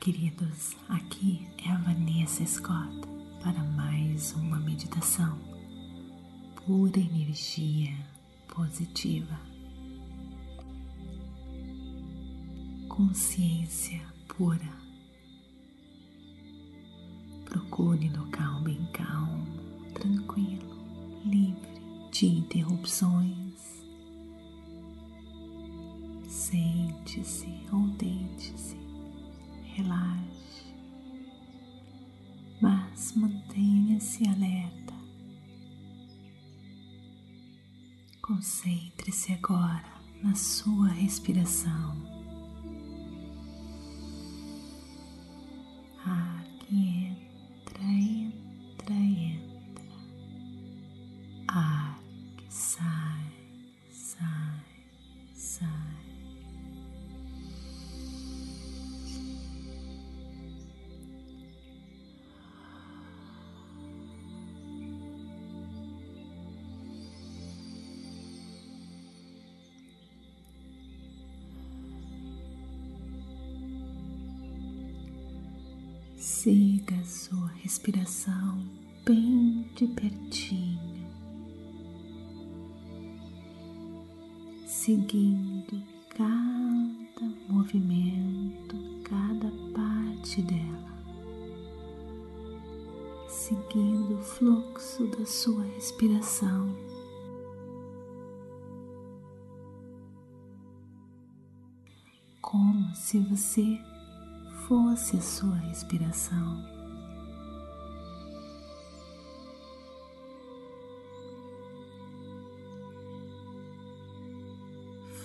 queridos, aqui é a Vanessa Scott para mais uma meditação pura energia positiva, consciência pura. Procure local bem calmo, tranquilo, livre de interrupções. Sente-se ou deite-se relaxe, mas mantenha-se alerta. Concentre-se agora na sua respiração. Siga sua respiração bem de pertinho, seguindo cada movimento, cada parte dela, seguindo o fluxo da sua respiração. Como se você fosse a sua respiração.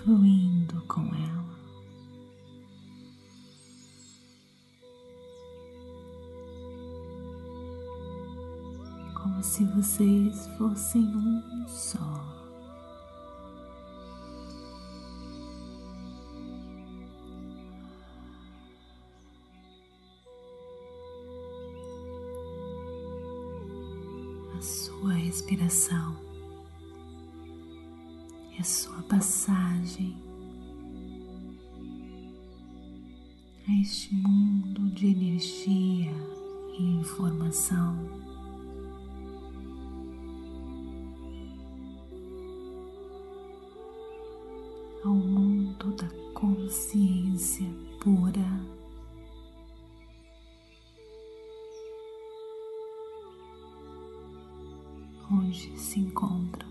Fluindo com ela. Como se vocês fossem um só. Sua respiração e a sua passagem a este mundo de energia e informação. Ao mundo da consciência pura. Onde se encontra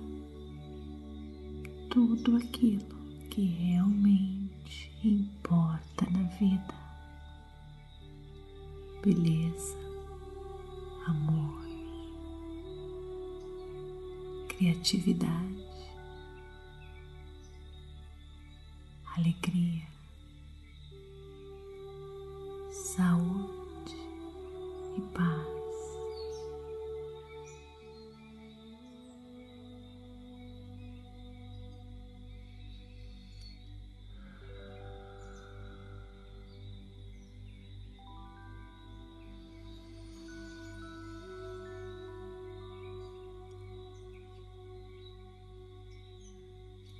tudo aquilo que realmente importa na vida: beleza, amor, criatividade, alegria,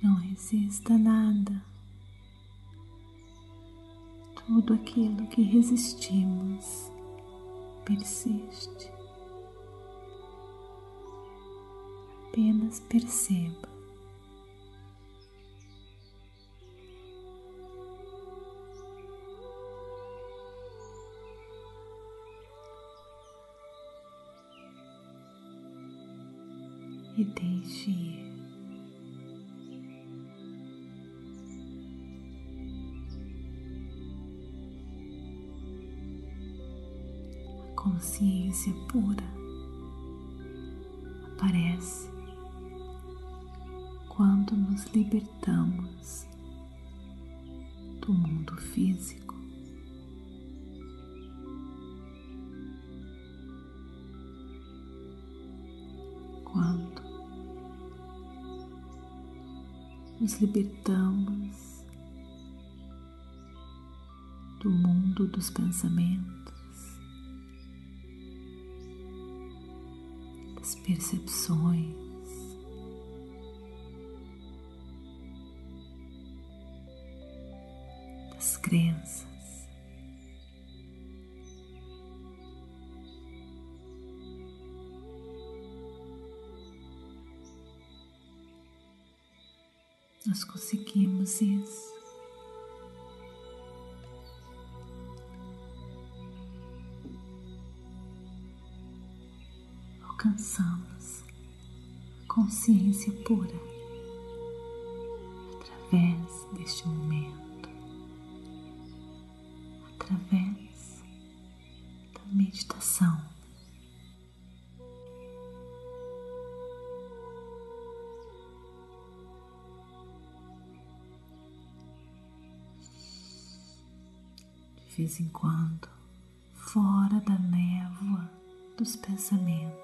Não resista nada. Tudo aquilo que resistimos persiste. Apenas perceba. E deixe ir. Consciência pura aparece quando nos libertamos do mundo físico. Quando nos libertamos do mundo dos pensamentos. as percepções. das Crenças nós conseguimos isso. Alcançamos a consciência pura através deste momento, através da meditação. de vez em quando, fora da névoa dos pensamentos.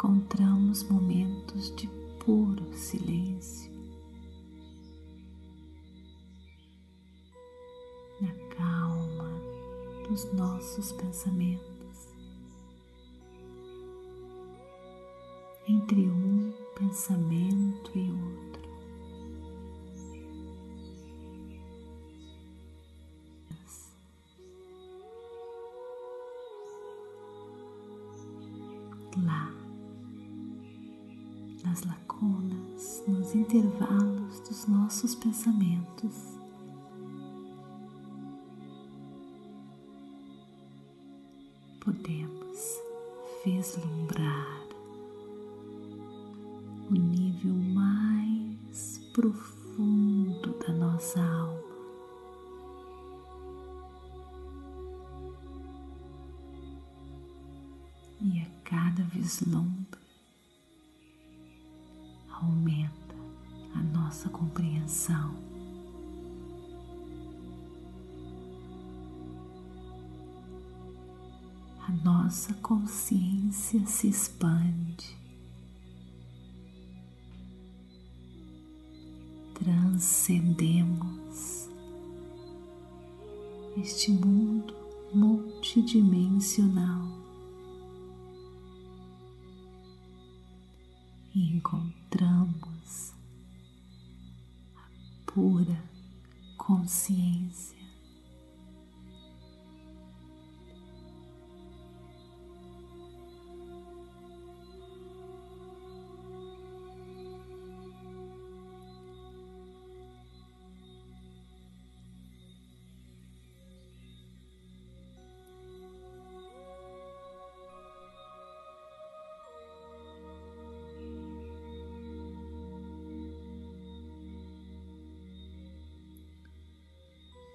Encontramos momentos de puro silêncio. Na calma dos nossos pensamentos. Entre um pensamento e outro. Intervalos dos nossos pensamentos. Podemos vislumbrar o nível mais profundo da nossa alma. E a cada vislumbre nossa consciência se expande, transcendemos este mundo multidimensional e encontramos a pura consciência.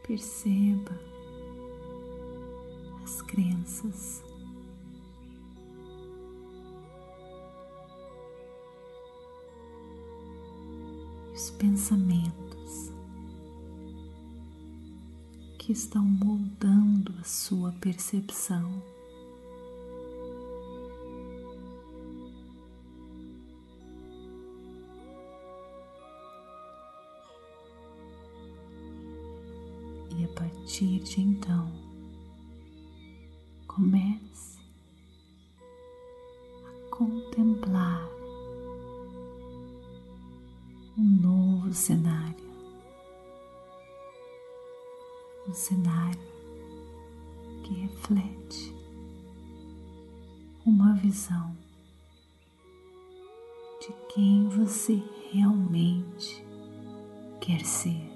Perceba as crenças. Os pensamentos que estão moldando a sua percepção. Partir de então, comece a contemplar um novo cenário, um cenário que reflete uma visão de quem você realmente quer ser.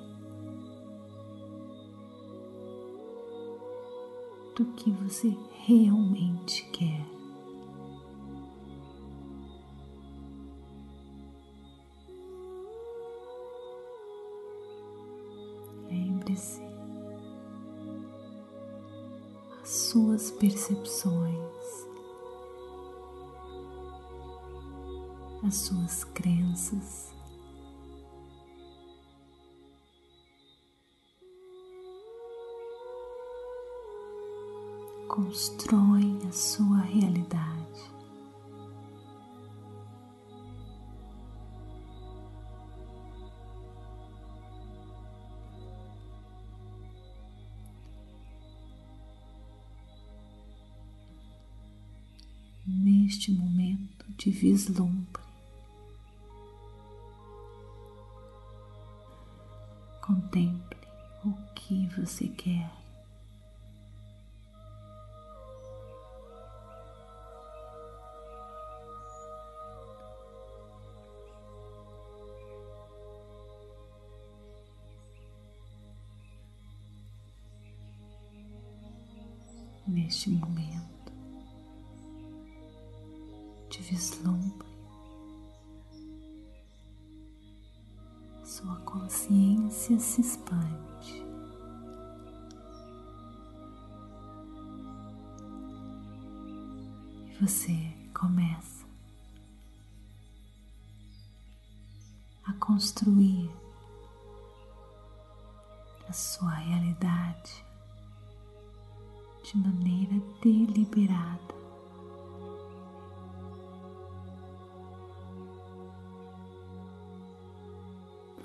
Que você realmente quer. Lembre-se, as suas percepções, as suas crenças constroem a sua realidade. Neste momento de vislumbre, contemple o que você quer. Neste momento de vislumbre, sua consciência se expande. E você começa a construir a sua realidade de maneira deliberada.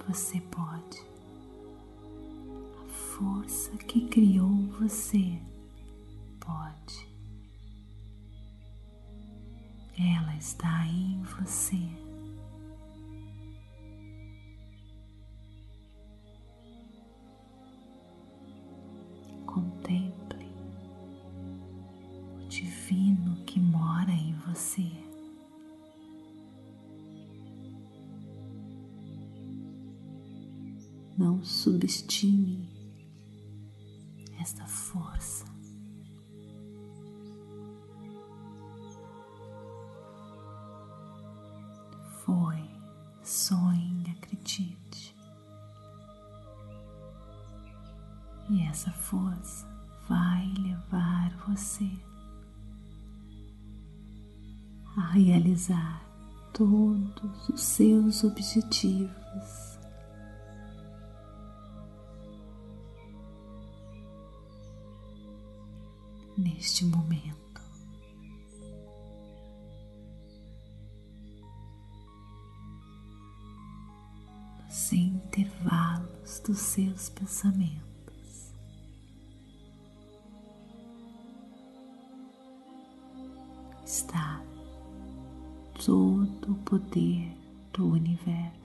Você pode. A força que criou você pode. Ela está em você. Subestime esta força. Foi, sonhe, acredite. E essa força vai levar você a realizar todos os seus objetivos. Neste momento. Nos intervalos dos seus pensamentos. Está todo o poder do universo.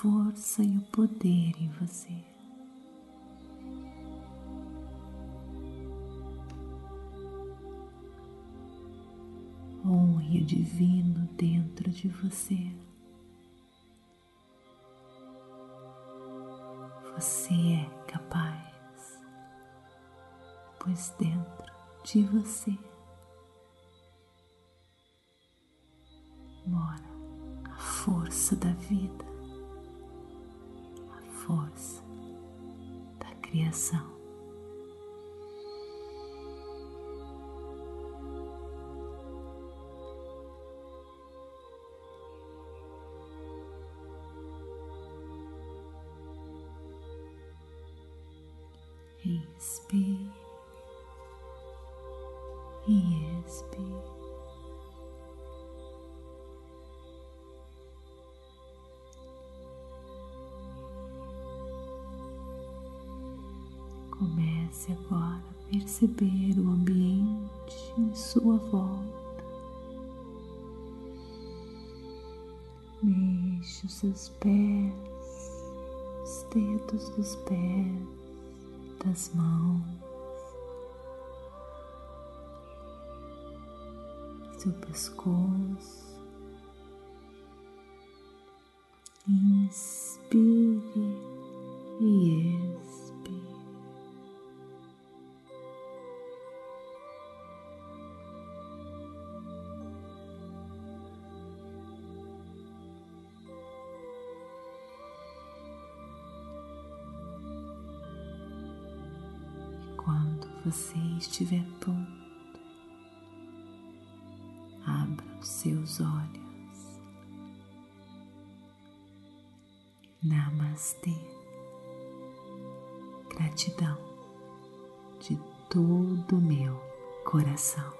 Força e o poder em você. Honre o divino dentro de você. Você é capaz, pois dentro de você mora força da vida, a força da criação. Comece agora a perceber o ambiente em sua volta. Mexe os seus pés, os dedos dos pés, das mãos, seu pescoço. Inspire e você estiver pronto, abra os seus olhos. Namastê. gratidão de todo o meu coração.